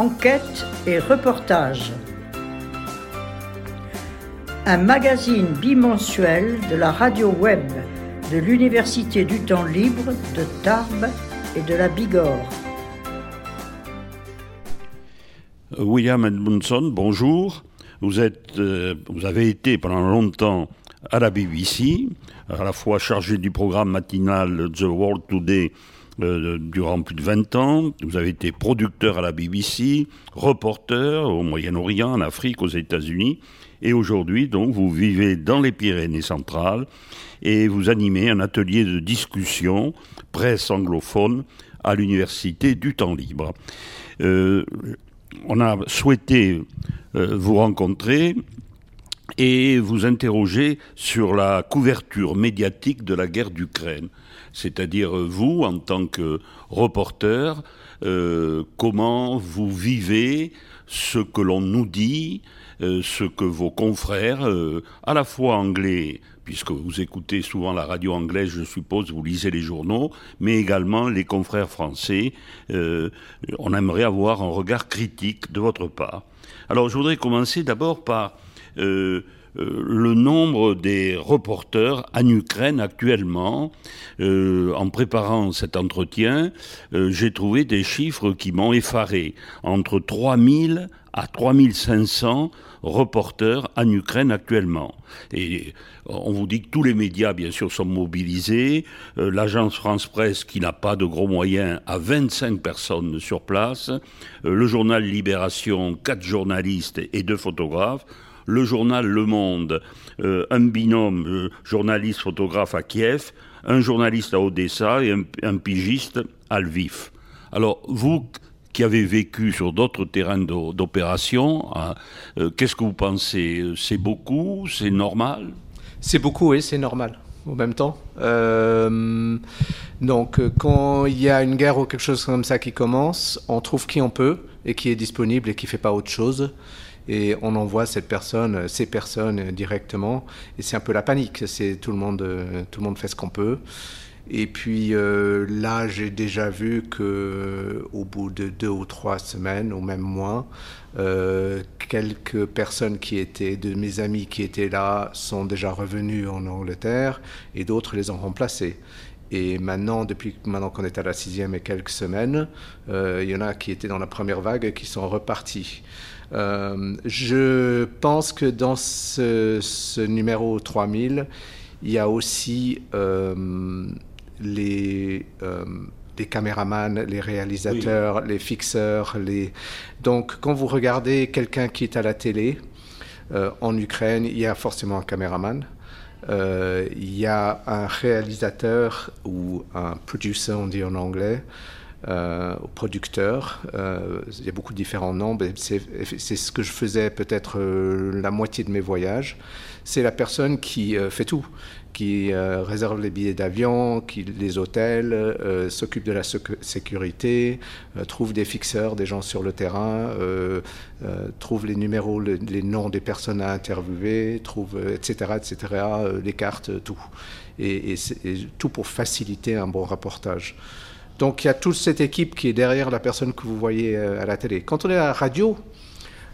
enquête et reportage. Un magazine bimensuel de la radio web de l'Université du temps libre de Tarbes et de la Bigorre. William Edmondson, bonjour. Vous, euh, vous avez été pendant longtemps à la BBC, à la fois chargé du programme matinal The World Today euh, durant plus de 20 ans. Vous avez été producteur à la BBC, reporter au Moyen-Orient, en Afrique, aux États-Unis. Et aujourd'hui, donc, vous vivez dans les Pyrénées centrales et vous animez un atelier de discussion presse anglophone à l'Université du Temps Libre. Euh, on a souhaité euh, vous rencontrer et vous interroger sur la couverture médiatique de la guerre d'Ukraine. C'est-à-dire euh, vous, en tant que reporter, euh, comment vous vivez ce que l'on nous dit, euh, ce que vos confrères, à la fois anglais, puisque vous écoutez souvent la radio anglaise, je suppose, vous lisez les journaux, mais également les confrères français, on aimerait avoir un regard critique de votre part. Alors je voudrais commencer d'abord par euh, le nombre des reporters en Ukraine actuellement. Euh, en préparant cet entretien, euh, j'ai trouvé des chiffres qui m'ont effaré. Entre 3000 à 3500 reporters en Ukraine actuellement. Et on vous dit que tous les médias, bien sûr, sont mobilisés. L'agence France Presse, qui n'a pas de gros moyens, a 25 personnes sur place. le journal Libération, 4 journalistes et 2 photographes le journal Le Monde, euh, un binôme euh, journaliste-photographe à Kiev, un journaliste à Odessa et un, pigiste à Lviv. Alors, vous qui avez vécu sur d'autres terrains d'opération, hein, euh, qu'est-ce que vous pensez? C'est beaucoup? C'est normal? C'est beaucoup, oui, c'est normal au même temps. donc, quand il y a une guerre ou quelque chose comme ça qui commence, on trouve qui on peut et qui est disponible et qui fait pas autre chose et on envoie cette personne, ces personnes directement. Et c'est un peu la panique. C'est tout le monde, tout le monde fait ce qu'on peut. Et puis euh, là, j'ai déjà vu que au bout de deux ou trois semaines, ou même moins, euh, quelques personnes qui étaient, de mes amis qui étaient là, sont déjà revenus en Angleterre, et d'autres les ont remplacés. Et maintenant, depuis maintenant qu'on est à la sixième et quelques semaines, euh, il y en a qui étaient dans la première vague et qui sont repartis. Euh, je pense que dans ce, numéro 3000, il y a aussi euh, les, euh, les caméramans, les réalisateurs, les fixeurs. Les... Donc, quand vous regardez quelqu'un qui est à la télé en Ukraine, il y a forcément un caméraman. il y a un réalisateur ou un producer, on dit en anglais, euh, aux producteurs. Euh, il y a beaucoup de différents noms. C'est ce que je faisais peut-être euh, la moitié de mes voyages. C'est la personne qui fait tout, qui réserve les billets d'avion, qui les hôtels, s'occupe de la sécurité, trouve des fixeurs, des gens sur le terrain, trouve les numéros, les noms des personnes à interviewer, trouve etc etc. les cartes, tout. et tout pour faciliter un bon rapportage. Donc il y a toute cette équipe qui est derrière la personne que vous voyez euh, à la télé. Quand on est à la radio,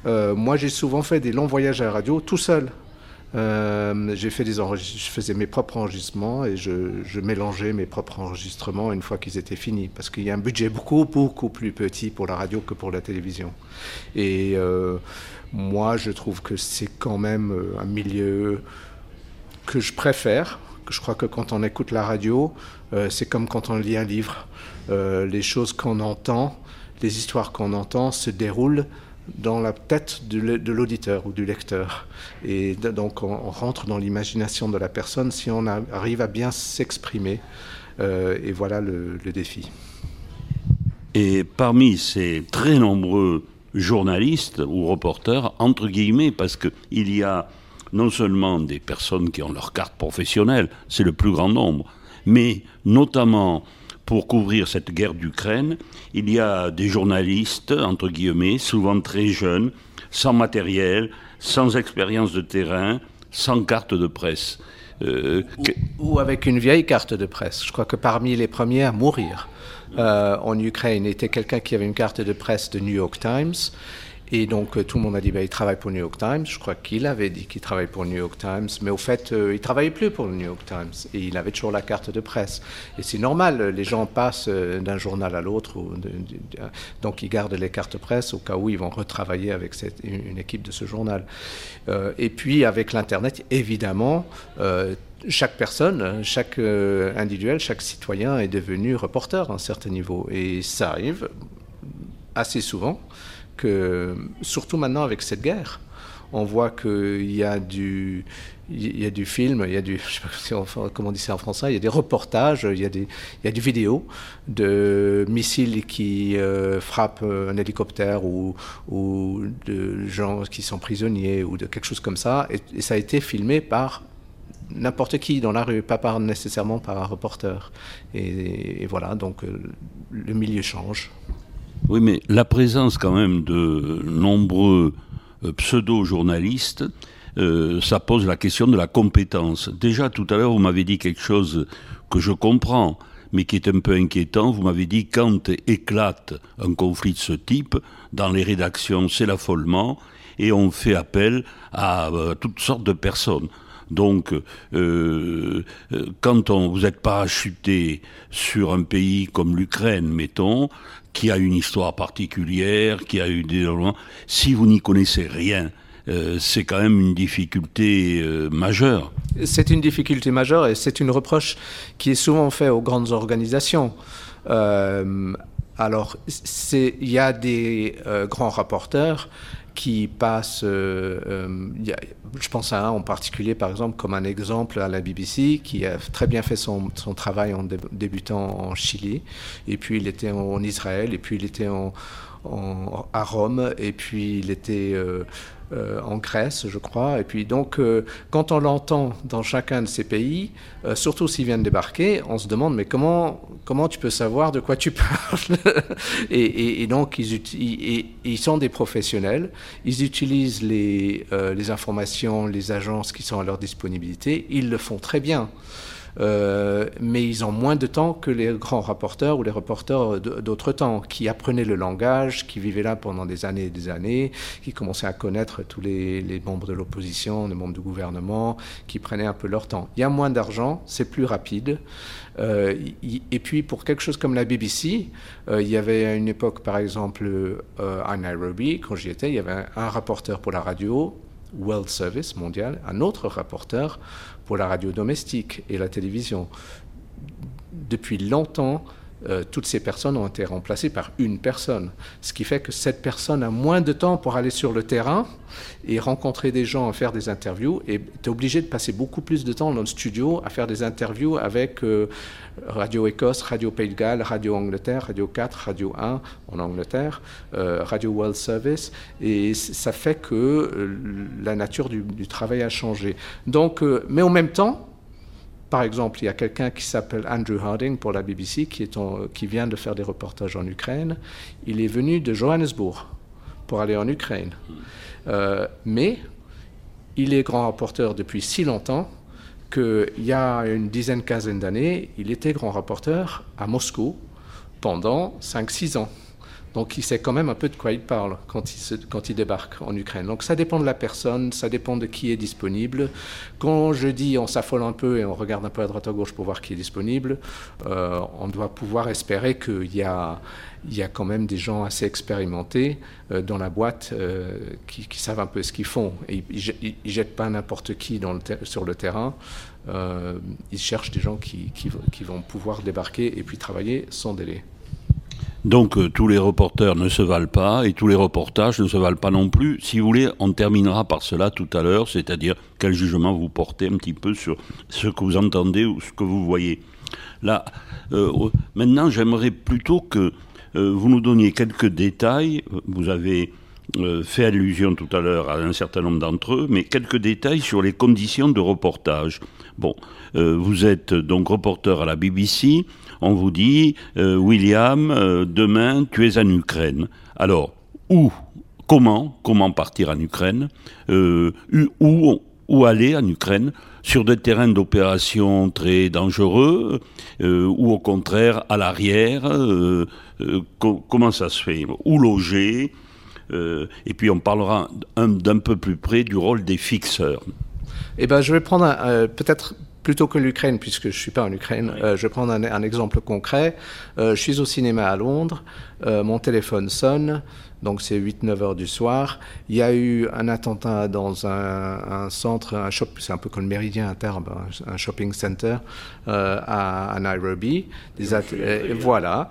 euh, moi j'ai souvent fait des longs voyages à la radio tout seul. Euh, fait des je faisais mes propres enregistrements et je, mélangeais mes propres enregistrements une fois qu'ils étaient finis parce qu'il y a un budget beaucoup beaucoup plus petit pour la radio que pour la télévision. Et moi je trouve que c'est quand même un milieu que je préfère. Je crois que quand on écoute la radio, c'est comme quand on lit un livre. Euh, les choses qu'on entend, les histoires qu'on entend se déroulent dans la tête de l'auditeur ou du lecteur. Et donc on, rentre dans l'imagination de la personne si on arrive à bien s'exprimer. Euh, et voilà le, défi. Et parmi ces très nombreux journalistes ou reporters, entre guillemets, parce qu'il y a non seulement des personnes qui ont leur carte professionnelle, c'est le plus grand nombre, mais notamment pour couvrir cette guerre d'Ukraine, il y a des journalistes, entre guillemets, souvent très jeunes, sans matériel, sans expérience de terrain, sans carte de presse. Euh, ou, avec une vieille carte de presse. Je crois que parmi les premiers à mourir euh, en Ukraine était quelqu'un qui avait une carte de presse de New York Times et donc euh, tout le monde a dit bah, il travaille pour New York Times. Je crois qu'il avait dit qu'il travaille pour New York Times, mais au fait euh, il travaillait plus pour le New York Times et il avait toujours la carte de presse. Et c'est normal, les gens passent euh, d'un journal à l'autre, donc ils gardent les cartes presse au cas où ils vont retravailler avec une, équipe de ce journal. et puis avec l'internet, évidemment. chaque personne, chaque individuel, chaque citoyen est devenu reporter à un certain niveau. Et ça arrive assez souvent que, surtout maintenant avec cette guerre, on voit qu'il y a du, film, il y a du, sais pas comment on dit ça en français, il y a des reportages, il y a des, il du vidéo de missiles qui euh, frappent un hélicoptère ou, de gens qui sont prisonniers ou de quelque chose comme ça, et, ça a été filmé par n'importe qui dans la rue, pas par, nécessairement par un reporter. Et, et voilà, donc euh, le milieu change. Oui, mais la présence quand même de nombreux euh, pseudo-journalistes, euh, ça pose la question de la compétence. Déjà, tout à l'heure, vous m'avez dit quelque chose que je comprends, mais qui est un peu inquiétant. Vous m'avez dit quand éclate un conflit de ce type, dans les rédactions, c'est l'affolement, et on fait appel à euh, toutes sortes de personnes. Donc, quand on, vous êtes parachuté sur un pays comme l'Ukraine, mettons, qui a une histoire particulière, qui a eu des... Si vous n'y connaissez rien, euh, c'est quand même une difficulté euh, majeure. C'est une difficulté majeure et c'est une reproche qui est souvent faite aux grandes organisations. Euh, alors, il y a des grands rapporteurs qui passe, euh, euh, je pense à un en particulier, par exemple, comme un exemple à la BBC, qui a très bien fait son, son travail en débutant en Chili, et puis il était en, Israël, et puis il était en, à Rome, et puis il était euh, euh, en Grèce, je crois. Et puis donc, euh, quand on l'entend dans chacun de ces pays, euh, surtout s'ils viennent débarquer, on se demande mais comment comment tu peux savoir de quoi tu parles? Et, donc ils, sont des professionnels, ils utilisent les informations, les agences qui sont à leur disponibilité, ils le font très bien. Euh, mais ils ont moins de temps que les grands rapporteurs ou les reporters d'autres temps, qui apprenaient le langage, qui vivaient là pendant des années et des années, qui commençaient à connaître tous les, membres de l'opposition, les membres du gouvernement, qui prenaient un peu leur temps. Il y a moins d'argent, c'est plus rapide. Euh, et puis pour quelque chose comme la BBC, euh, il y avait à une époque, par exemple, à Nairobi, quand j'y étais, il y avait un, un rapporteur pour la radio, World Service mondial, un autre rapporteur pour la radio domestique et la télévision. Depuis longtemps, euh, toutes ces personnes ont été remplacées par une personne. Ce qui fait que cette personne a moins de temps pour aller sur le terrain et rencontrer des gens, faire des interviews, et est obligé de passer beaucoup plus de temps dans le studio à faire des interviews avec euh, Radio Écosse, Radio Pays de Galles, Radio Angleterre, Radio 4, Radio 1 en Angleterre, euh, Radio World Service, et ça fait que la nature du, travail a changé. Donc, mais en même temps, par exemple, il y a quelqu'un qui s'appelle Andrew Harding pour la BBC qui, vient de faire des reportages en Ukraine. Il est venu de Johannesburg pour aller en Ukraine. Euh, mais il est grand rapporteur depuis si longtemps qu'il y a une dizaine, quinzaine d'années, il était grand rapporteur à Moscou pendant 5-6 ans. Donc il sait quand même un peu de quoi il parle quand il, débarque en Ukraine. Donc ça dépend de la personne, ça dépend de qui est disponible. Quand je dis on s'affole un peu et on regarde un peu à droite à gauche pour voir qui est disponible, euh, on doit pouvoir espérer qu'il y a, il y a quand même des gens assez expérimentés euh, dans la boîte euh, qui, savent un peu ce qu'ils font. Et ils ne jettent pas n'importe qui sur le terrain. ils cherchent des gens qui vont pouvoir débarquer et puis travailler sans délai. Donc euh, tous les reporters ne se valent pas et tous les reportages ne se valent pas non plus. Si vous voulez, on terminera par cela tout à l'heure, c'est-à-dire quel jugement vous portez un petit peu sur ce que vous entendez ou ce que vous voyez. Là, euh, maintenant, j'aimerais plutôt que euh, vous nous donniez quelques détails. Vous avez fait allusion tout à l'heure à un certain nombre d'entre eux, mais quelques détails sur les conditions de reportage. Bon, vous êtes donc reporter à la BBC on vous dit, euh, William, euh, demain, tu es en Ukraine. Alors, où Comment Comment partir en Ukraine euh, Où où aller en Ukraine sur des terrains d'opération très dangereux ou au contraire à l'arrière Comment ça se fait? Où loger? Et puis on parlera d'un peu plus près du rôle des fixeurs. Eh ben, je vais prendre peut-être plutôt que l'Ukraine, puisque je ne suis pas en Ukraine, euh, je vais prendre un, exemple concret. Euh, je suis au cinéma à Londres, euh, mon téléphone sonne, donc c'est 8-9 heures du soir. Il y a eu un attentat dans un, centre, un shop, c'est un peu comme le Méridien à Tarbes, un, shopping center à, Nairobi. Des voilà.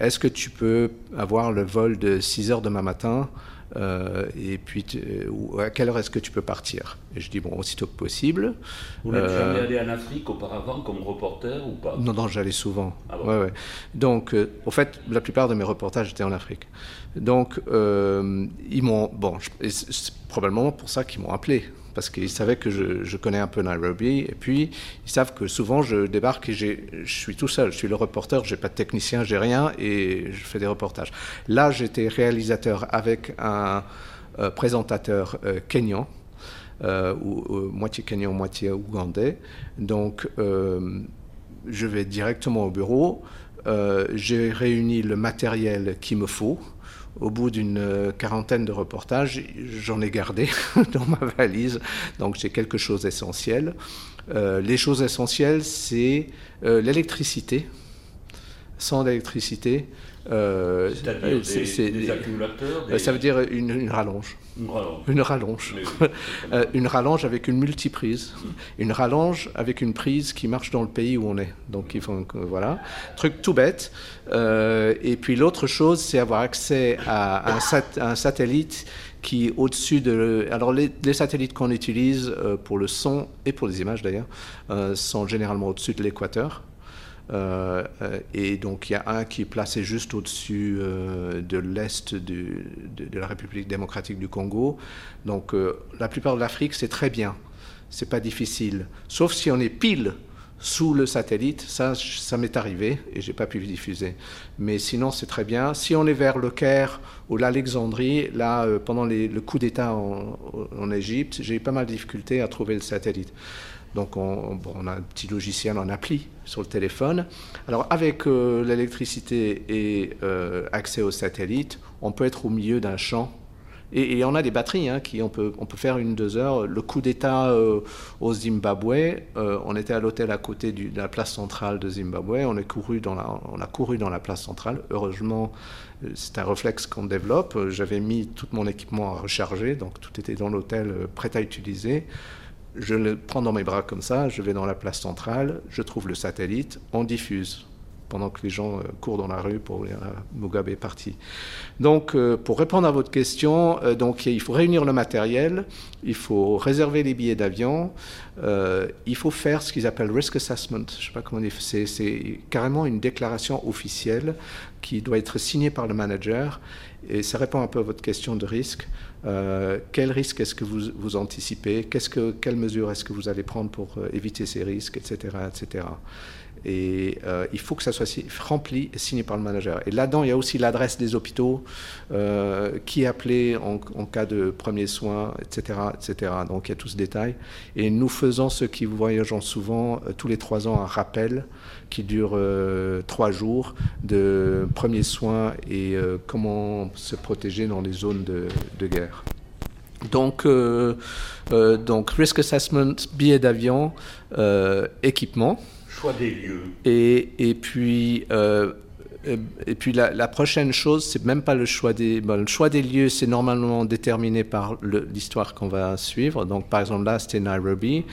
Est-ce que tu peux avoir le vol de 6 heures demain matin euh, et puis, à quelle heure est-ce que tu peux partir? Et je dis, bon, aussitôt que possible. Vous n'êtes jamais euh, allé en Afrique auparavant comme reporter ou pas? Non, non, j'allais souvent. Ah ouais, ouais. Donc, euh, au fait, la plupart de mes reportages étaient en Afrique. Donc, ils m'ont. Bon, c'est probablement pour ça qu'ils m'ont appelé parce qu'ils savaient que je, connais un peu Nairobi. Et puis, ils savent que souvent, je débarque et je suis tout seul. Je suis le reporter, je n'ai pas de technicien, j'ai rien, et je fais des reportages. Là, j'étais réalisateur avec un euh, présentateur euh, kenyan, euh, ou, moitié kenyan, moitié ougandais. Donc, je vais directement au bureau. j'ai réuni le matériel qu'il me faut au bout d'une euh, quarantaine de reportages, j'en ai gardé dans ma valise, donc j'ai quelque chose d'essentiel. Euh, les choses essentielles, c'est euh, l'électricité. Sans électricité, euh, C'est-à-dire des, des, accumulateurs Ça veut dire une, rallonge. Une rallonge. Une rallonge. une rallonge avec une multiprise. Une rallonge avec une prise qui marche dans le pays où on est. Donc, voilà. Truc tout bête. et puis, l'autre chose, c'est avoir accès à un, satellite qui au-dessus de... Alors les, satellites qu'on utilise pour le son et pour les images d'ailleurs sont généralement au-dessus de l'équateur. Euh, euh, et donc il y a un qui est placé juste au-dessus euh, de l'est de, la République démocratique du Congo. Donc la plupart de l'Afrique, c'est très bien, c'est pas difficile. Sauf si on est pile sous le satellite, ça, ça m'est arrivé et j'ai pas pu diffuser. Mais sinon, c'est très bien. Si on est vers le Caire ou l'Alexandrie, là, pendant le coup d'État en Égypte, j'ai eu pas mal de difficultés à trouver le satellite. Donc on, a un petit logiciel en appli sur le téléphone. Alors avec euh, l'électricité et euh, accès au satellite, on peut être au milieu d'un champ. Et, on a des batteries, hein, qui on peut, on peut faire une, deux heures. Le coup d'État euh, au Zimbabwe, on était à l'hôtel à côté de la place centrale de Zimbabwe, on, on a couru dans la place centrale. Heureusement, c'est un réflexe qu'on développe. J'avais mis tout mon équipement à recharger, donc tout était dans l'hôtel prêt à utiliser je le prends dans mes bras comme ça, je vais dans la place centrale, je trouve le satellite, on diffuse pendant que les gens euh, courent dans la rue pour dire ah, Mugabe est parti. Donc, euh, pour répondre à votre question, euh, donc il faut réunir le matériel, il faut réserver les billets d'avion, il faut faire ce qu'ils appellent risk assessment. Je sais pas comment dire, c'est carrément une déclaration officielle qui doit être signée par le manager et ça répond un peu à votre question de risque. Euh, quel risque est-ce que vous, vous anticipez? Quelles mesures est-ce que vous allez prendre pour euh, éviter ces risques, etc. etc. Et euh, il faut que ça soit rempli et signé par le manager. Et là-dedans, il y a aussi l'adresse des hôpitaux, qui appeler en, en, cas de premiers soins, etc., etc. Donc il y a tout ce détail. Et nous faisons, ceux qui voyagent souvent, tous les trois ans, un rappel qui dure trois jours de premiers soins et comment se protéger dans les zones de, guerre. Donc, euh, euh, donc risk assessment, billets d'avion, euh, équipement. Choix des lieux. Et, puis, et puis la, prochaine chose, c'est même pas le choix des, le choix des lieux, c'est normalement déterminé par l'histoire qu'on va suivre. Donc, par exemple, là, c'était Nairobi.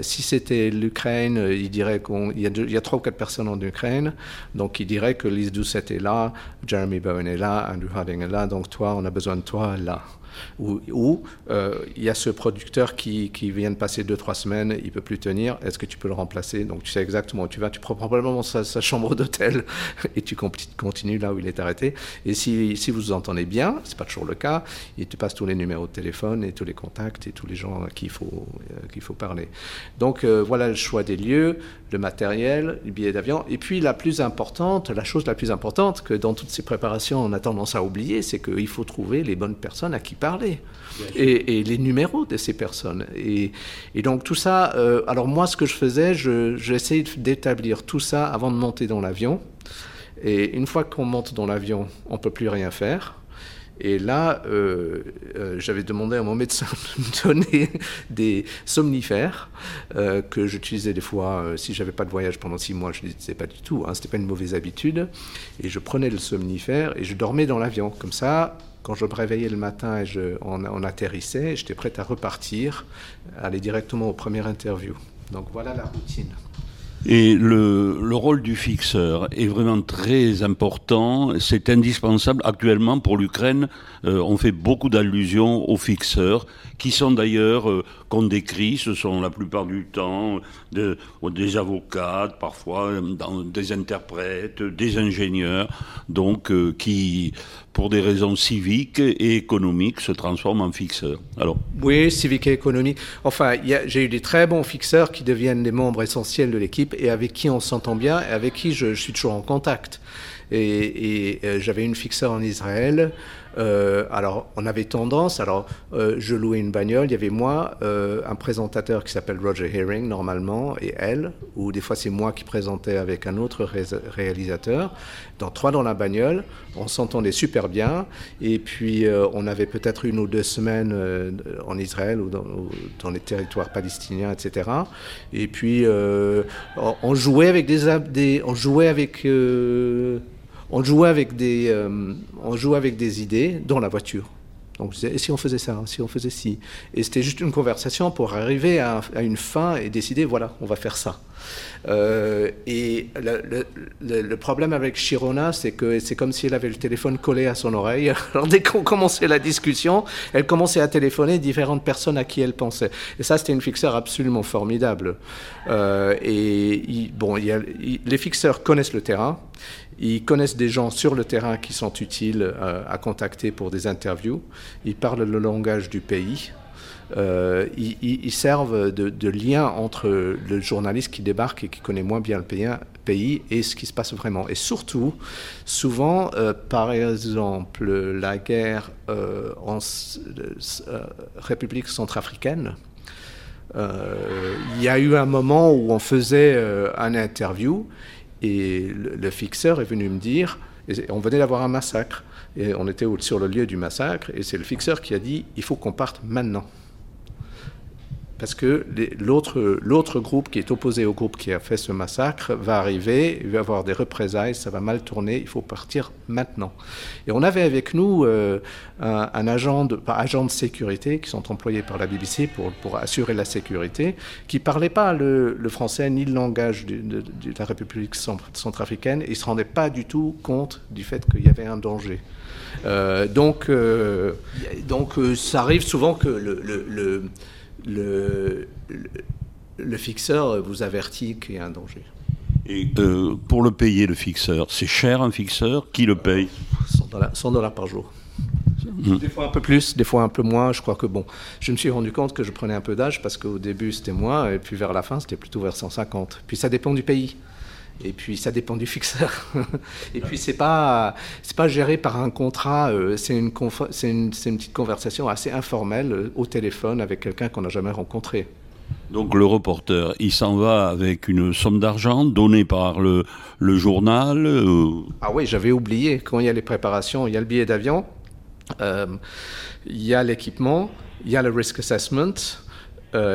si c'était l'Ukraine, il dirait qu'il y, a il y a trois ou quatre personnes en Ukraine. Donc, il dirait que Lise Doucet est là, Jeremy Bowen est là, Andrew Harding est là. Donc, toi, on a besoin de toi là où, euh, il y a ce producteur qui, vient de passer 2-3 semaines, il peut plus tenir, est-ce que tu peux le remplacer? Donc tu sais exactement où tu vas, tu prends probablement sa, chambre d'hôtel et tu continues là où il est arrêté. Et si, vous vous entendez bien, c'est pas toujours le cas, il te passe tous les numéros de téléphone et tous les contacts et tous les gens à qui il faut, euh, faut parler. Donc euh, voilà le choix des lieux, le matériel, les billets d'avion. Et puis la plus importante, la chose la plus importante que dans toutes ces préparations on a tendance à oublier, c'est qu'il faut trouver les bonnes personnes à qui parler parler et, les numéros de ces personnes. Et, donc tout ça, euh, alors moi ce que je faisais, j'essayais d'établir tout ça avant de monter dans l'avion. Et une fois qu'on monte dans l'avion, on ne peut plus rien faire. Et là, euh, euh, j'avais demandé à mon médecin de me donner des somnifères que j'utilisais des fois si j'avais pas de voyage pendant six mois. Je ne disais pas du tout, hein, c'était pas une mauvaise habitude. Et je prenais le somnifère et je dormais dans l'avion. Comme ça, quand je me réveillais le matin et je, on, atterrissait, j'étais prêt à repartir, aller directement aux premières interviews. Donc voilà la routine. Et le, le, rôle du fixeur est vraiment très important, c'est indispensable. Actuellement, pour l'Ukraine, euh, on fait beaucoup d'allusions aux fixeurs, qui sont d'ailleurs, euh, qu'on décrit, ce sont la plupart du temps de, des avocats, parfois des interprètes, des ingénieurs, donc euh, qui pour des raisons civiques et économiques, se transforment en fixeurs. Alors. Oui, civiques et économiques. Enfin, j'ai eu des très bons fixeurs qui deviennent des membres essentiels de l'équipe et avec qui on s'entend bien et avec qui je, suis toujours en contact. Et, et euh, j'avais une fixeur en Israël euh, alors, on avait tendance, alors, euh, je louais une bagnole, il y avait moi, euh, un présentateur qui s'appelle Roger Herring, normalement, et elle, ou des fois c'est moi qui présentais avec un autre réalisateur. Dans trois dans la bagnole, on s'entendait super bien, et puis on avait peut-être une ou deux semaines en Israël ou dans, les territoires palestiniens, etc. Et puis, on, jouait avec des, des on jouait avec on jouait avec des, euh, on jouait avec des idées dans la voiture. Donc je disais, et si on faisait ça, si on faisait ci Et c'était juste une conversation pour arriver à, une fin et décider, voilà, on va faire ça. Euh, et le, problème avec Chirona, c'est que c'est comme si elle avait le téléphone collé à son oreille. Alors dès qu'on commençait la discussion, elle commençait à téléphoner différentes personnes à qui elle pensait. Et ça, c'était une fixeur absolument formidable. Euh, et bon, les fixeurs connaissent le terrain. Ils connaissent des gens sur le terrain qui sont utiles euh, à contacter pour des interviews. Ils parlent le langage du pays. Euh, ils, servent de, lien entre le journaliste qui débarque et qui connaît moins bien le pays, et ce qui se passe vraiment. Et surtout, souvent, euh, par exemple, la guerre en République centrafricaine, il y a eu un moment où on faisait un interview et le, fixeur est venu me dire, on venait d'avoir un massacre, et on était sur le lieu du massacre, et c'est le fixeur qui a dit, il faut qu'on parte maintenant parce que l'autre groupe qui est opposé au groupe qui a fait ce massacre va arriver, il va avoir des représailles, ça va mal tourner, il faut partir maintenant. Et on avait avec nous euh, un, agent, de, sécurité qui sont employés par la BBC pour, assurer la sécurité, qui ne parlait pas le, français ni le langage de, la République centrafricaine, et il se rendait pas du tout compte du fait qu'il y avait un danger. Euh, donc, euh, donc ça arrive souvent que le, le le, le, fixeur vous avertit qu'il y a un danger. Et euh, pour le payer, le fixeur, c'est cher un fixeur? Qui le paye? 100 dollars, par jour. Mmh. Des fois un peu plus, des fois un peu moins. Je crois que bon, je me suis rendu compte que je prenais un peu d'âge parce qu'au début c'était moi et puis vers la fin c'était plutôt vers 150. Puis ça dépend du pays. Et puis ça dépend du fixeur. et puis c'est pas c'est pas géré par un contrat. Euh, c'est une, c'est une, une petite conversation assez informelle euh, au téléphone avec quelqu'un qu'on n'a jamais rencontré. Donc le reporter, il s'en va avec une somme d'argent donnée par le, le journal euh, Ah oui, j'avais oublié. Quand il y a les préparations, il y a le billet d'avion, il y a l'équipement, il y a le risk assessment,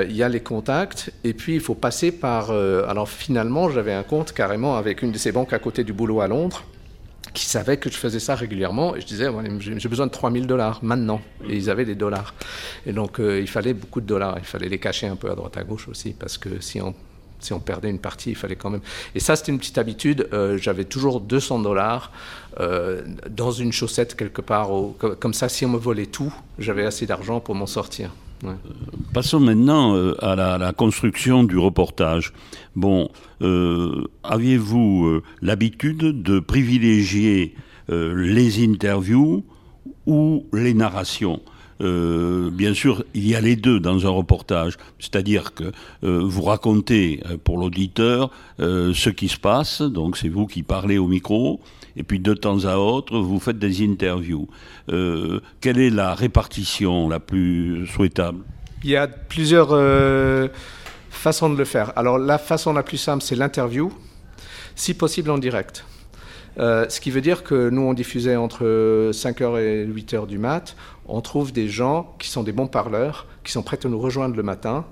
il y a les contacts, et puis il faut passer par... Euh, alors finalement, j'avais un compte carrément avec une de ces banques à côté du boulot à Londres, qui savait que je faisais ça régulièrement, et je disais, j'ai besoin de 3000 dollars maintenant, et ils avaient des dollars. Et donc euh, il fallait beaucoup de dollars, il fallait les cacher un peu à droite à gauche aussi, parce que si on si on perdait une partie, il fallait quand même. Et ça, c'était une petite habitude. J'avais toujours 200 dollars dans une chaussette quelque part. comme ça, si on me volait tout, j'avais assez d'argent pour m'en sortir. Passons maintenant euh, à la, construction du reportage. Bon, euh, aviez-vous euh, l'habitude de privilégier les interviews ou les narrations? Bien sûr, il y a les deux dans un reportage, c'est-à-dire que vous racontez pour l'auditeur ce qui se passe, donc c'est vous qui parlez au micro, et puis de temps à autre, vous faites des interviews. Euh, quelle est la répartition la plus souhaitable? Il y a plusieurs euh, façons de le faire. Alors la façon la plus simple, c'est l'interview, si possible en direct. Euh, ce qui veut dire que nous, on diffusait entre 5h et 8h du mat. On trouve des gens qui sont des bons parleurs, qui sont prêts à nous rejoindre le matin,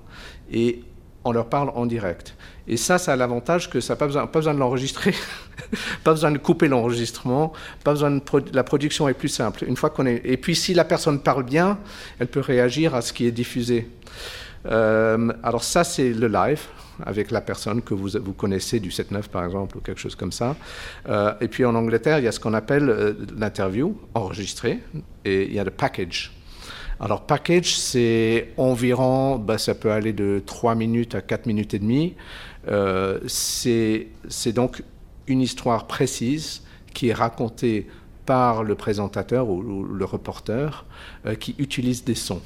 et on leur parle en direct. Et ça, ça a l'avantage que ça n'a pas besoin, de l'enregistrer, pas besoin de couper l'enregistrement, pas besoin de la production est plus simple. Une fois qu'on est, et puis si la personne parle bien, elle peut réagir à ce qui est diffusé. Euh, alors ça, c'est le live avec la personne que vous, vous connaissez du 7-9 par exemple ou quelque chose comme ça. Euh, et puis en Angleterre, il y a ce qu'on appelle euh, l'interview enregistrée et il y a le package. Alors, package, c'est environ, bah, ça peut aller de 3 minutes à 4 minutes et demie. Euh, c'est donc une histoire précise qui est racontée par le présentateur ou, le reporter euh, qui utilise des sons.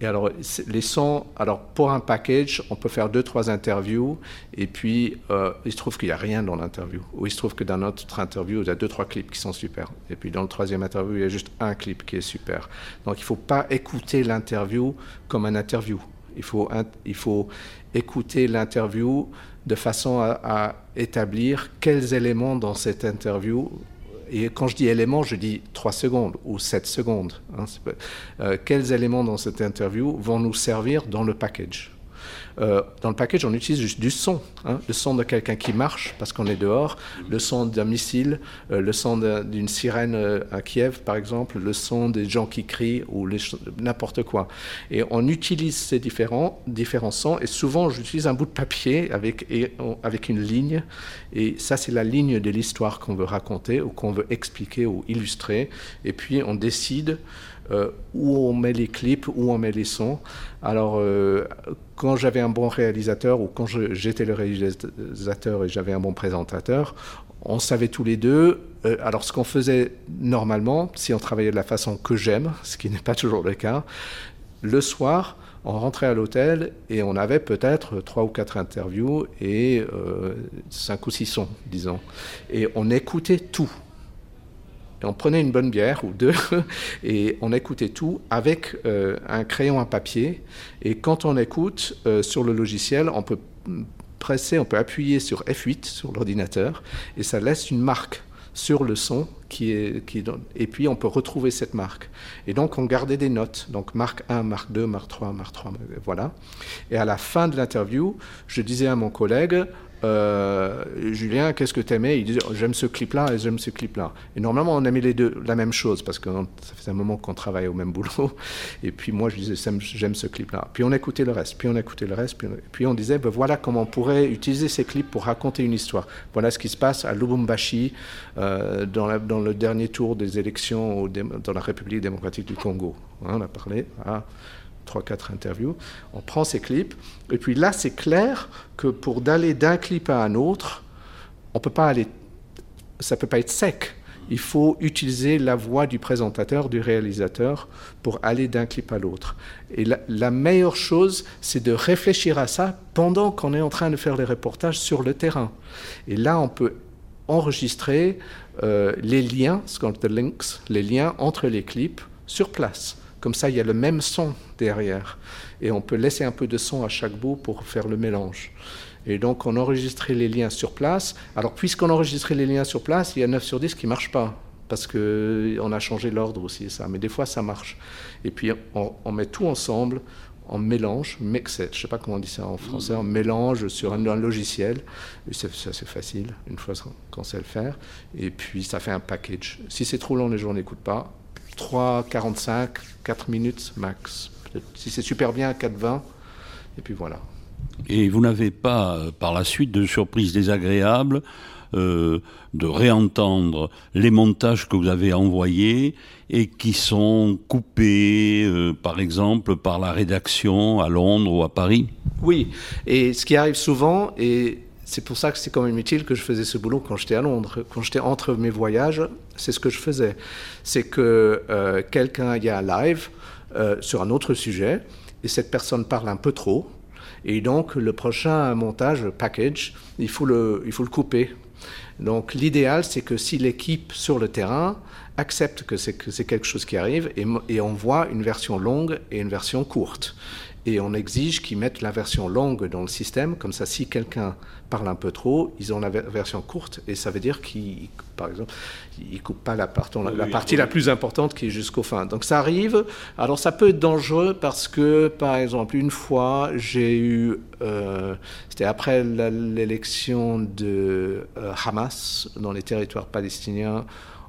Et alors, les sons, alors pour un package, on peut faire deux, trois interviews, et puis euh, il se trouve qu'il n'y a rien dans l'interview. Ou il se trouve que dans notre interview, il y a deux, trois clips qui sont super. Et puis dans le troisième interview, il y a juste un clip qui est super. Donc il ne faut pas écouter l'interview comme un interview. Il faut, il faut écouter l'interview de façon à, à établir quels éléments dans cette interview et quand je dis éléments, je dis 3 secondes ou 7 secondes. Hein, euh, quels éléments dans cette interview vont nous servir dans le package? Euh, dans le package, on utilise juste du son. Hein. le son de quelqu'un qui marche parce qu'on est dehors, le son d'un missile, euh, le son d'une sirène euh, à Kiev, par exemple, le son des gens qui crient ou n'importe quoi. Et on utilise ces différents, différents sons et souvent j'utilise un bout de papier avec, avec une ligne. Et ça, c'est la ligne de l'histoire qu'on veut raconter ou qu'on veut expliquer ou illustrer. Et puis on décide euh, où on met les clips, où on met les sons. Alors, euh, quand j'avais un bon réalisateur ou quand j'étais le réalisateur et j'avais un bon présentateur, on savait tous les deux. Euh, alors, ce qu'on faisait normalement, si on travaillait de la façon que j'aime, ce qui n'est pas toujours le cas, le soir, on rentrait à l'hôtel et on avait peut-être trois ou quatre interviews et cinq ou six sons, disons. Et on écoutait tout on prenait une bonne bière ou deux et on écoutait tout avec euh, un crayon à papier. Et quand on écoute euh, sur le logiciel, on peut presser, on peut appuyer sur F8 sur l'ordinateur et ça laisse une marque sur le son qui est, qui et puis on peut retrouver cette marque. Et donc on gardait des notes, donc marque 1, marque 2, marque 3, marque 3, voilà. Et à la fin de l'interview, je disais à mon collègue, euh, Julien, qu'est-ce que tu aimais Il disait J'aime ce clip-là et j'aime ce clip-là. Et normalement, on aimait les deux la même chose parce que ça faisait un moment qu'on travaillait au même boulot. Et puis moi, je disais J'aime ce clip-là. Puis on écoutait le reste, puis on écoutait le reste, puis on, disait ben Voilà comment on pourrait utiliser ces clips pour raconter une histoire. Voilà ce qui se passe à Lubumbashi euh, dans, dans, le dernier tour des élections dans la République démocratique du Congo. Hein, on a parlé. Voilà. 3-4 interviews, on prend ces clips, et puis là, c'est clair que pour d'aller d'un clip à un autre, on peut pas aller, ça peut pas être sec. Il faut utiliser la voix du présentateur, du réalisateur, pour aller d'un clip à l'autre. Et la, meilleure chose, c'est de réfléchir à ça pendant qu'on est en train de faire les reportages sur le terrain. Et là, on peut enregistrer euh, les liens, ce qu'on appelle les liens entre les clips sur place. Comme ça, il y a le même son derrière. Et on peut laisser un peu de son à chaque bout pour faire le mélange. Et donc, on enregistrait les liens sur place. Alors, puisqu'on enregistrait les liens sur place, il y a 9 sur 10 qui ne marchent pas. Parce qu'on a changé l'ordre aussi, ça. Mais des fois, ça marche. Et puis, on, met tout ensemble, on mélange, mix it, je ne sais pas comment on dit ça en français, on mélange sur un, logiciel. Et ça, c'est facile, une fois qu'on sait le faire. Et puis, ça fait un package. Si c'est trop long, les gens n'écoutent pas. 3, 45, 4 minutes max. Si c'est super bien, 4,20. Et puis voilà. Et vous n'avez pas, euh, par la suite, de surprises désagréables euh, de réentendre les montages que vous avez envoyés et qui sont coupés, euh, par exemple, par la rédaction à Londres ou à Paris? Oui, et ce qui arrive souvent, et c'est pour ça que c'est quand même utile que je faisais ce boulot quand j'étais à Londres. Quand j'étais entre mes voyages, c'est ce que je faisais. C'est que euh, quelqu'un, y a un live euh, sur un autre sujet, et cette personne parle un peu trop, Et donc, le prochain montage, package, il faut le, il faut le couper. Donc, l'idéal, c'est que si l'équipe sur le terrain accepte que c'est quelque chose qui arrive et, et une version longue et une version courte et on exige qu'ils mettent la version longue dans le système, comme ça si quelqu'un parle un peu trop, ils ont la version courte, et ça veut dire qu'ils, par exemple, ils coupent pas la, partie, la, partie la plus importante qui est jusqu'au fin. Donc ça arrive, alors ça peut être dangereux parce que, par exemple, une fois, j'ai eu, euh, c'était après l'élection de euh, Hamas dans les territoires palestiniens,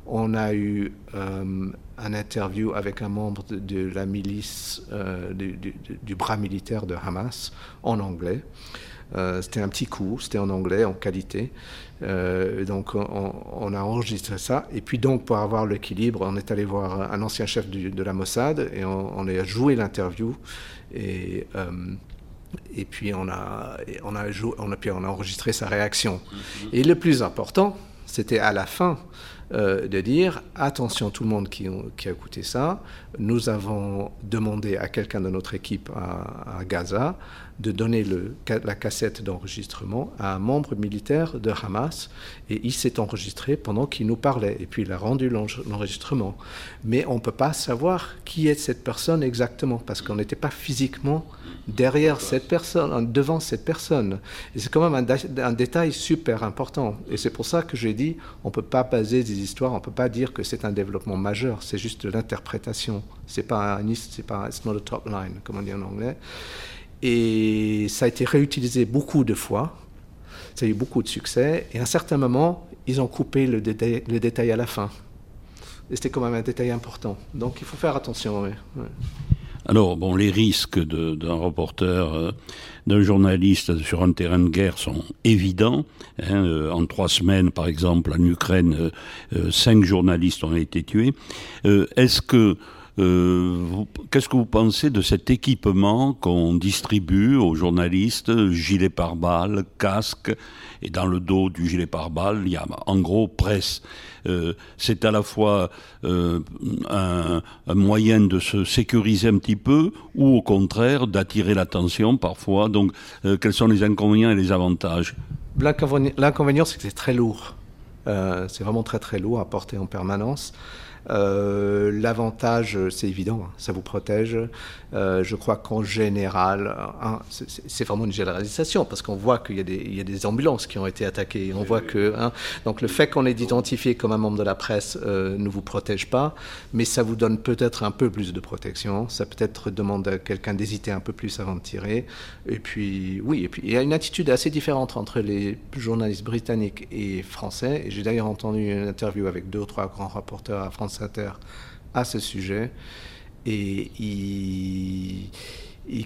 on a eu euh, un interview avec un membre de, la milice, euh, du, bras militaire de Hamas, en anglais. Euh, c'était un petit coup, c'était en anglais, en qualité. donc on, a enregistré ça. Et puis donc pour avoir l'équilibre, on est allé voir un ancien chef de la Mossad et on, a joué l'interview. Et, puis on a, enregistré sa réaction. Et le plus important, c'était à la fin euh, de dire attention tout le monde qui, a écouté ça, nous avons demandé à quelqu'un de notre équipe à, Gaza de donner la cassette d'enregistrement à un membre militaire de Hamas et il s'est enregistré pendant qu'il nous parlait et puis il a rendu l'enregistrement. Mais on ne peut pas savoir qui est cette personne exactement parce qu'on n'était pas physiquement derrière cette personne, devant cette personne. Et c'est quand même un, détail super important. Et c'est pour ça que j'ai dit, on ne peut pas baser des histoires, on ne peut pas dire que c'est un développement majeur, c'est juste de l'interprétation. C'est pas un, c'est pas, it's not a top line, comme on dit en anglais. Et ça a été réutilisé beaucoup de fois. Ça a eu beaucoup de succès. Et à un certain moment, ils ont coupé le détail, à la fin. Et c'était quand même un détail important. Donc il faut faire attention. Alors, bon, les risques d'un reporter, euh, d'un journaliste sur un terrain de guerre sont évidents. Hein, euh, en trois semaines, par exemple, en Ukraine, euh, cinq journalistes ont été tués. Est-ce que Qu'est-ce que vous pensez de cet équipement qu'on distribue aux journalistes Gilet pare-balles, casque, et dans le dos du gilet pare-balles, il y a en gros presse. Euh, c'est à la fois euh, un, moyen de se sécuriser un petit peu ou au contraire d'attirer l'attention parfois. Donc, euh, quels sont les inconvénients et les avantages? L'inconvénient, c'est que c'est très lourd. c'est vraiment très très lourd à porter en permanence. Euh, l'avantage, c'est évident, hein, ça vous protège. Euh, je crois qu'en général, hein, c'est vraiment une généralisation parce qu'on voit qu'il y, a des ambulances qui ont été attaquées. On voit que hein, donc le fait qu'on est identifié comme un membre de la presse euh, ne vous protège pas, mais ça vous donne peut-être un peu plus de protection. Ça peut-être demande à quelqu'un d'hésiter un peu plus avant de tirer. Et puis oui, et puis il y a une attitude assez différente entre les journalistes britanniques et français. J'ai d'ailleurs entendu une interview avec deux ou trois grands rapporteurs à À ce sujet. Et ils,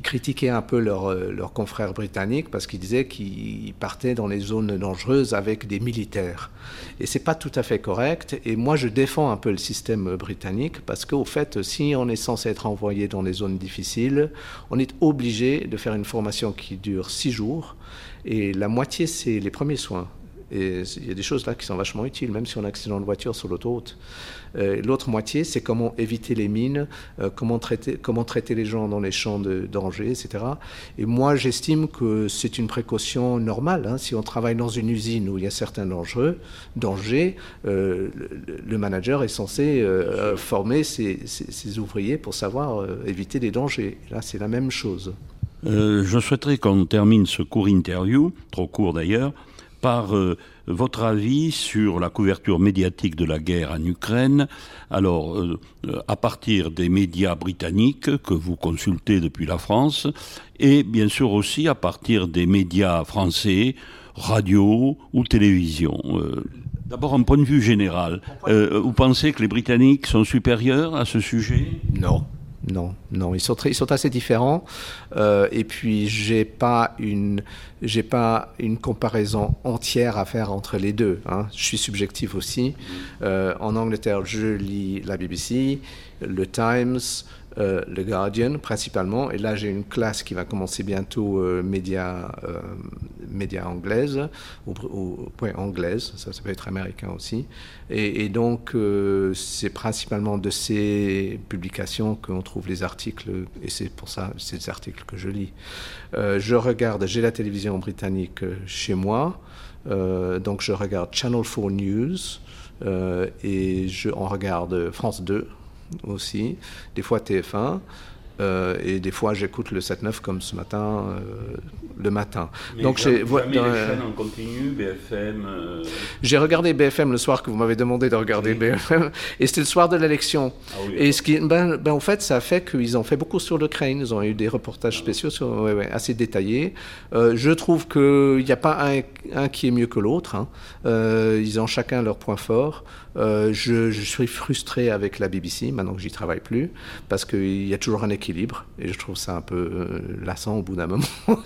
critiquaient un peu leurs confrères britanniques parce qu'ils disaient qu'ils partaient dans les zones dangereuses avec des militaires. Et c'est pas tout à fait correct. Et moi, je défends un peu le système britannique parce qu'au fait, si on est censé être envoyé dans les zones difficiles, on est obligé de faire une formation qui dure six jours. Et la moitié, c'est les premiers soins. Et il y a des choses là qui sont vachement utiles, même si on a un accident de voiture sur l'autoroute. Euh, l'autre moitié, c'est comment éviter les mines, euh, comment, traiter, les gens dans les champs de danger, etc. Et moi, j'estime que c'est une précaution normale. Hein. Si on travaille dans une usine où il y a certains dangers, euh, le, manager est censé former ses, ouvriers pour savoir éviter les dangers. là, c'est la même chose. je souhaiterais qu'on termine ce court interview, trop court d'ailleurs, par euh, votre avis sur la couverture médiatique de la guerre en Ukraine. Alors, euh, à partir des médias britanniques que vous consultez depuis la France, et bien sûr aussi à partir des médias français, radio ou télévision. Euh, d'abord, un point de vue général, vous pensez que les Britanniques sont supérieurs à ce sujet? Non non, non, ils sont, ils sont assez différents. Euh, et puis, j'ai pas une, pas une comparaison entière à faire entre les deux. Hein. Je suis subjectif aussi. Euh, en Angleterre, je lis la BBC, le Times, euh, le Guardian principalement. Et là, j'ai une classe qui va commencer bientôt, médias médias anglaises, ou, anglaises, ça, ça peut être américain aussi. Et, donc, c'est principalement de ces publications qu'on trouve les articles, et c'est pour ça, ces articles que je lis. je regarde, j'ai la télévision britannique chez moi, donc je regarde Channel 4 News, et je, on regarde France 2 aussi, des fois TF1. Euh, et des fois, j'écoute le 7-9 comme ce matin, euh, le matin. Donc, j'ai continu, BFM. Euh, j'ai regardé BFM le soir que vous m'avez demandé de regarder BFM, et c'était le soir de l'élection. Ah et ce qui, ben, ben, en fait, ça a fait qu'ils ont fait beaucoup sur l'Ukraine. Ils ont eu des reportages ah spéciaux sur, assez détaillés. je trouve qu'il n'y a pas un, un, qui est mieux que l'autre. Hein. ils ont chacun leur point fort. Euh, je, suis frustré avec la BBC maintenant que j'y travaille plus parce qu'il y a toujours un équilibre et je trouve ça un peu euh, lassant au bout d'un moment.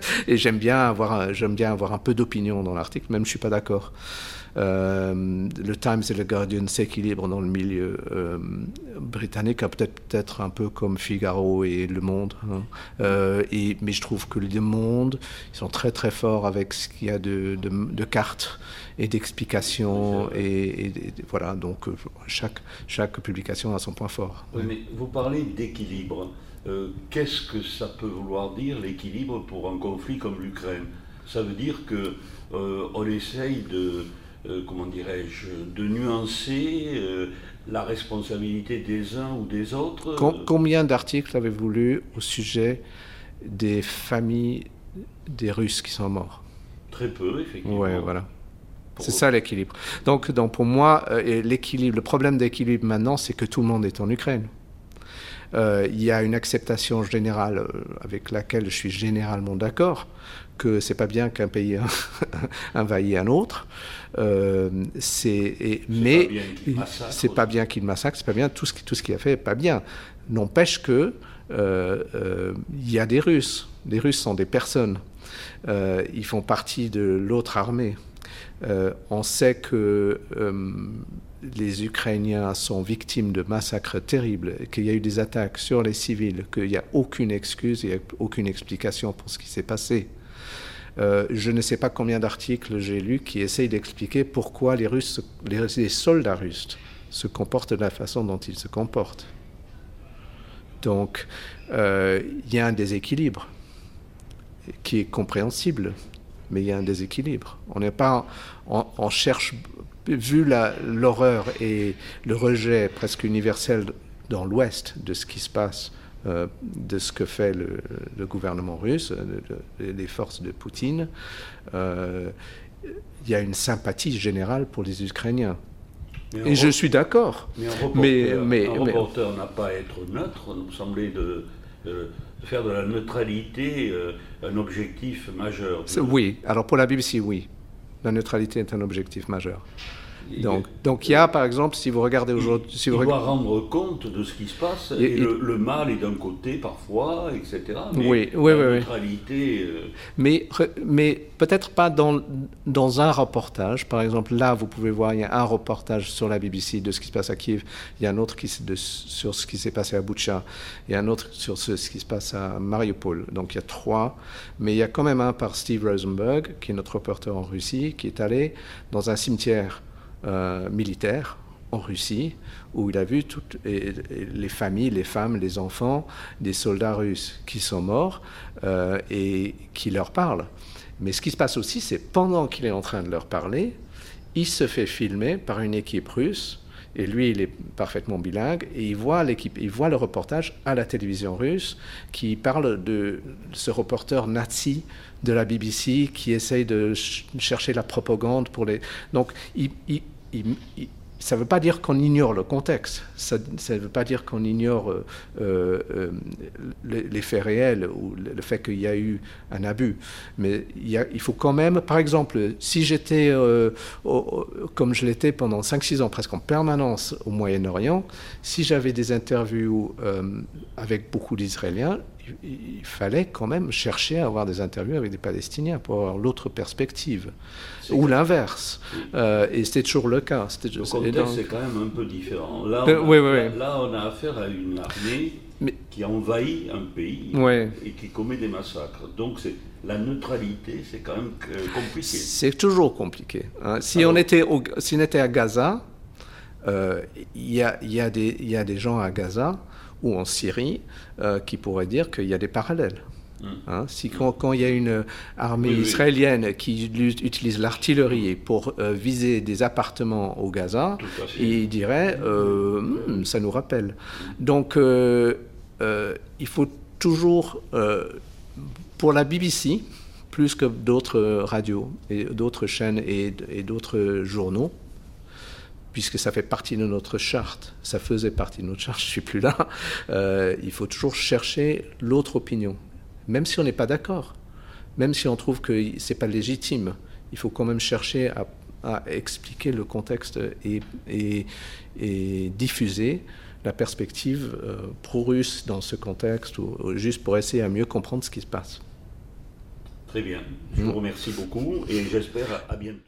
et j'aime bien avoir, j'aime bien avoir un peu d'opinion dans l'article, même je suis pas d'accord. Euh, le Times et le Guardian s'équilibrent dans le milieu britannique, peut-être peut-être un peu comme Figaro et Le Monde. Hein. et, mais je trouve que Le Monde, ils sont très très forts avec ce qu'il y a de, de, de cartes et d'explications. Et, voilà, donc euh, chaque, chaque publication a son point fort. Oui, mais vous parlez d'équilibre. Euh, qu'est-ce que ça peut vouloir dire l'équilibre pour un conflit comme l'Ukraine? Ça veut dire que euh, on essaye de, comment dirais-je, de nuancer la responsabilité des uns ou des autres? combien d'articles avez-vous lu au sujet des familles des Russes qui sont morts? Très peu, effectivement. Ouais, voilà. C'est ça l'équilibre. Donc, donc, pour moi, euh, l'équilibre, le problème d'équilibre maintenant, c'est que tout le monde est en Ukraine. Euh, il y a une acceptation générale euh, avec laquelle je suis généralement d'accord que c'est pas bien qu'un pays envahisse un autre. c'est mais c'est pas bien qu'il massacre, c'est pas bien tout ce qui tout ce qu'il a fait, est pas bien. N'empêche que il y a des Russes. Les Russes sont des personnes. ils font partie de l'autre armée. Euh, on sait que euh, les Ukrainiens sont victimes de massacres terribles, qu'il y a eu des attaques sur les civils, qu'il n'y a aucune excuse, il n'y a aucune explication pour ce qui s'est passé. Euh, je ne sais pas combien d'articles j'ai lus qui essayent d'expliquer pourquoi les, soldats russes se comportent de la façon dont ils se comportent. Donc, il y a un déséquilibre qui est compréhensible mais il y a un déséquilibre. On n'est pas, on, cherche, vu l'horreur et le rejet presque universel dans l'Ouest de ce qui se passe, euh, de ce que fait le, gouvernement russe, les forces de Poutine, euh, il y a une sympathie générale pour les Ukrainiens. et je suis d'accord. Mais un reporter, n'a pas à être neutre, nous semblait de faire de la neutralité euh, un objectif majeur. Oui, alors pour la BBC, oui. La neutralité est un objectif majeur. Donc, donc il y a, par exemple, si vous regardez aujourd'hui... Si vous il doit rendre compte de ce qui se passe, et, le, mal est d'un côté parfois, etc. Mais oui, oui, la neutralité... Euh, mais, mais peut-être pas dans, dans un reportage. Par exemple, là, vous pouvez voir, il y a un reportage sur la BBC de ce qui se passe à Kiev, il y a un autre qui, de, sur ce qui s'est passé à Boucha, il y a un autre sur ce, ce qui se passe à Mariupol. Donc il y a trois, mais il y a quand même un par Steve Rosenberg, qui est notre reporter en Russie, qui est allé dans un cimetière euh, militaire en Russie, où il a vu toutes les familles, les femmes, les enfants des soldats russes qui sont morts euh, et qui leur parlent. Mais ce qui se passe aussi, c'est pendant qu'il est en train de leur parler, il se fait filmer par une équipe russe. Et lui, il est parfaitement bilingue et il voit il voit le reportage à la télévision russe qui parle de ce reporter nazi de la BBC qui essaye de chercher la propagande pour les. Donc, il, ça ne veut pas dire qu'on ignore le contexte, ça ne veut pas dire qu'on ignore euh, euh, les, faits réels ou le fait qu'il y a eu un abus. Mais il, faut quand même, par exemple, si j'étais, euh, comme je l'étais pendant 5-6 ans, presque en permanence au Moyen-Orient, si j'avais des interviews avec beaucoup d'Israéliens, il fallait quand même chercher à avoir des interviews avec des Palestiniens pour avoir l'autre perspective, ou l'inverse. Euh, et c'était toujours le cas. Le contexte, c'est quand même un peu différent. Là, euh, on, a, là, on a affaire à une armée qui envahit un pays et qui commet des massacres. Donc c'est la neutralité, c'est quand même euh, compliqué. C'est toujours compliqué. hein. Si, Alors- on était au- si on était à Gaza, euh, il y, a, y a y a des gens à Gaza ou en Syrie euh, qui pourraient dire qu'il y a des parallèles. Hein, si quand, quand il y a une armée Oui, oui. israélienne qui utilise l'artillerie pour euh, viser des appartements au Gaza, il dirait euh, Hmm, ça nous rappelle. Donc euh, euh, il faut toujours, pour la BBC, plus que d'autres radios et d'autres chaînes et, et d'autres journaux, puisque ça fait partie de notre charte, ça faisait partie de notre charte, je suis plus là, euh, il faut toujours chercher l'autre opinion, même si on n'est pas d'accord, même si on trouve que c'est pas légitime, il faut quand même chercher à, à expliquer le contexte et, et- et diffuser la perspective euh, pro-russe dans ce contexte, ou, ou juste pour essayer à mieux comprendre ce qui se passe. Très bien. Je vous remercie beaucoup et j'espère à- à bientôt.